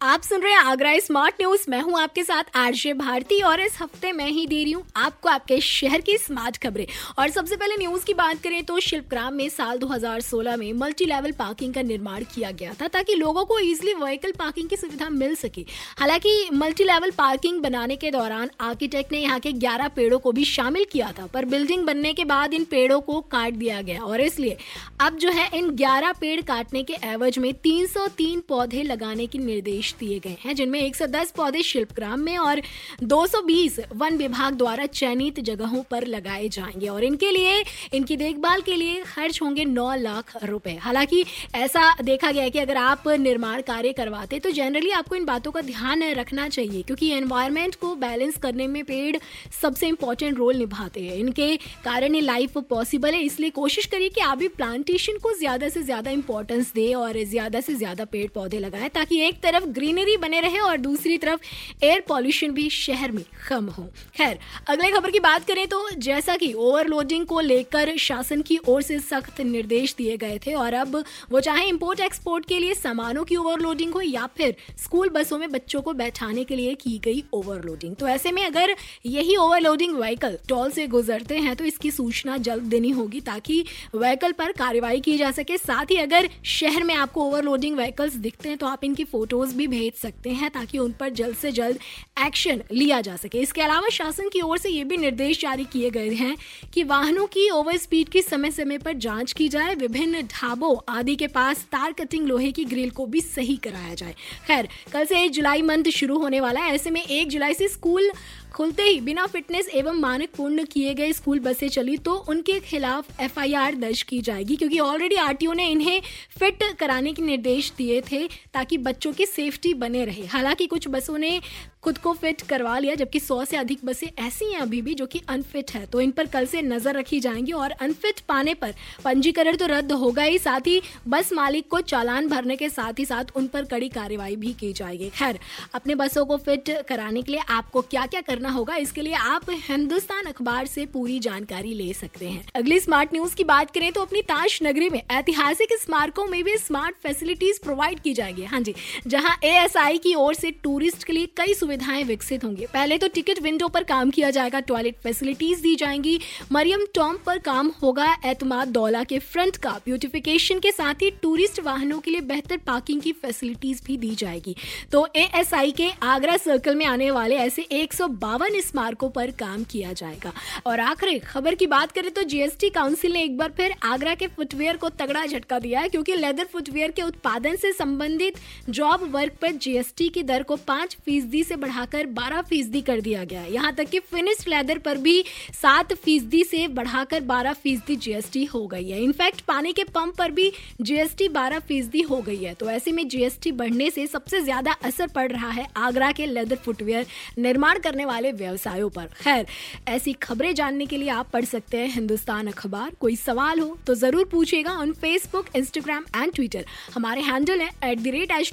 आप सुन रहे हैं आगरा स्मार्ट न्यूज़। मैं हूँ आपके साथ आरजे भारती और इस हफ़्ते मैं ही दे रही हूँ आपको आपके शहर की स्मार्ट खबरें। और सबसे पहले न्यूज़ की बात करें तो शिल्पग्राम में साल 2016 में मल्टी लेवल पार्किंग का निर्माण किया गया था ताकि लोगों को इजिली व्हीकल पार्किंग की सुविधा मिल सके। हालाँकि मल्टी लेवल पार्किंग बनाने के दौरान आर्किटेक्ट ने यहाँ के ग्यारह पेड़ों को भी शामिल किया था, पर बिल्डिंग बनने के बाद इन पेड़ों को काट दिया गया और इसलिए अब जो है इन ग्यारह पेड़ काटने के एवज में तीन सौ तीन पौधे लगाने की निर्देश निर्देश दिए गए हैं, जिनमें 110 पौधे शिल्पग्राम में और 220 वन विभाग द्वारा चयनित जगहों पर लगाए जाएँगे। और इनके लिए, इनकी देखभाल के लिए खर्च होंगे 9 लाख रुपए। हालाँकि ऐसा देखा गया कि अगर आप निर्माण कार्य करवाते तो जनरली आपको इन बातों का ध्यान रखना चाहिए, क्योंकि एनवायरमेंट को बैलेंस करने में पेड़ सबसे इंपॉर्टेंट रोल निभाते हैं। इनके कारण ही लाइफ पॉसिबल है, इसलिए कोशिश करिए कि आप भी प्लांटेशन को ज़्यादा से ज़्यादा इंपॉर्टेंस दे और ज़्यादा से ज़्यादा पेड़ पौधे लगाएँ, ताकि एक तरफ़ ग्रीनरी बने रहे और दूसरी तरफ़ एयर पॉल्यूशन भी शहर में कम हो। खैर, अगले खबर की बात करें तो जैसा कि ओवरलोडिंग को लेकर शासन की ओर से सख्त निर्देश दिए गए थे और अब वो चाहे इंपोर्ट एक्सपोर्ट के लिए सामानों की ओवरलोडिंग हो या फिर स्कूल बसों में बच्चों को बैठाने के लिए की गई ओवरलोडिंग तो ऐसे में अगर यही ओवरलोडिंग व्हीकल टोल से गुजरते हैं तो इसकी सूचना जल्द देनी होगी ताकि व्हीकल पर कार्रवाई की जा सके। साथ ही अगर शहर में आपको ओवरलोडिंग व्हीकल्स दिखते हैं तो आप इनकी फ़ोटोज़ भी भेज सकते हैं ताकि उन पर जल्द से जल्द एक्शन लिया जा सके। इसके अलावा शासन की ओर से ये भी निर्देश जारी किए गए हैं कि वाहनों की ओवर स्पीड की समय समय पर जाँच की जाए, विभिन्न ढाबों आदि के पास तार कटिंग लोहे की ग्रिल को भी सही कराया जाए। खैर, कल से एक जुलाई मंथ शुरू होने वाला है। ऐसे में एक जुलाई से स्कूल खुलते ही बिना फिटनेस एवं मानक पूर्ण किए गए स्कूल बसें चली तो उनके खिलाफ एफआईआर दर्ज की जाएगी, क्योंकि ऑलरेडी आरटीओ ने इन्हें फिट कराने के निर्देश दिए थे ताकि बच्चों की सेफ्टी बने रहे। हालाँकि कुछ बसों ने खुद को फिट करवा लिया, जबकि सौ से अधिक बसें ऐसी हैं अभी भी जो कि अनफिट है। तो इन पर कल से नज़र रखी जाएँगी और अनफिट पाने पर पंजीकरण तो रद्द होगा ही, साथ ही बस मालिक को चालान भरने के साथ ही साथ उन पर कड़ी कार्रवाई भी की जाएगी। खैर, अपने बसों को फिट कराने के लिए आपको क्या क्या करना होगा, इसके लिए आप हिंदुस्तान अखबार से पूरी जानकारी ले सकते हैं। अगली स्मार्ट न्यूज़ की बात करें तो अपनी ताश नगरी में ऐतिहासिक स्मारकों में भी स्मार्ट फैसिलिटीज़ प्रोवाइड की जाएगी। हाँ जी, जहाँ ए की ओर से टूरिस्ट के लिए कई सुविधाएँ विकसित होंगी। पहले तो टिकट विंडो पर काम किया जाएगा टॉयलेट फैसिलिटीज़ दी जाएँगी। मरियम टॉम पर काम होगा एतमाद दौला के फ्रंट का। ब्यूटिफिकेशन के साथ ही टूरिस्ट वाहनों के लिए बेहतर पार्किंग की फैसिलिटीज़ भी दी जाएगी। तो ए के आगरा सर्कल में आने वाले ऐसे एक सौ बावन स्मारकों पर काम किया जाएगा। और आखिरी खबर की बात करें तो जीएसटी काउंसिल ने एक बार फिर आगरा के फुटवेयर को तगड़ा झटका दिया है, क्योंकि लेदर फुटवेयर के उत्पादन से संबंधित जॉब वर्क पर जीएसटी की दर को पाँच फ़ीसदी से बढ़ाकर 12 फ़ीसदी कर दिया गया है। यहाँ तक कि फिनिश्ड लेदर पर भी सात फ़ीसदी से बढ़ाकर 12 फ़ीसदी जीएसटी हो गई है। इनफैक्ट पानी के पंप पर भी जीएसटी 12 फ़ीसदी हो गई है। तो ऐसे में जीएसटी बढ़ने से सबसे ज़्यादा असर पड़ रहा है आगरा के लेदर फुटवेयर निर्माण करने वाले व्यवसायों पर। खैर, ऐसी खबरें जानने के लिए आप पढ़ सकते हैं हिंदुस्तान अखबार। कोई सवाल हो तो ज़रूर पूछेगा on Facebook Instagram and Twitter हमारे हैंडल है एट द रेट एच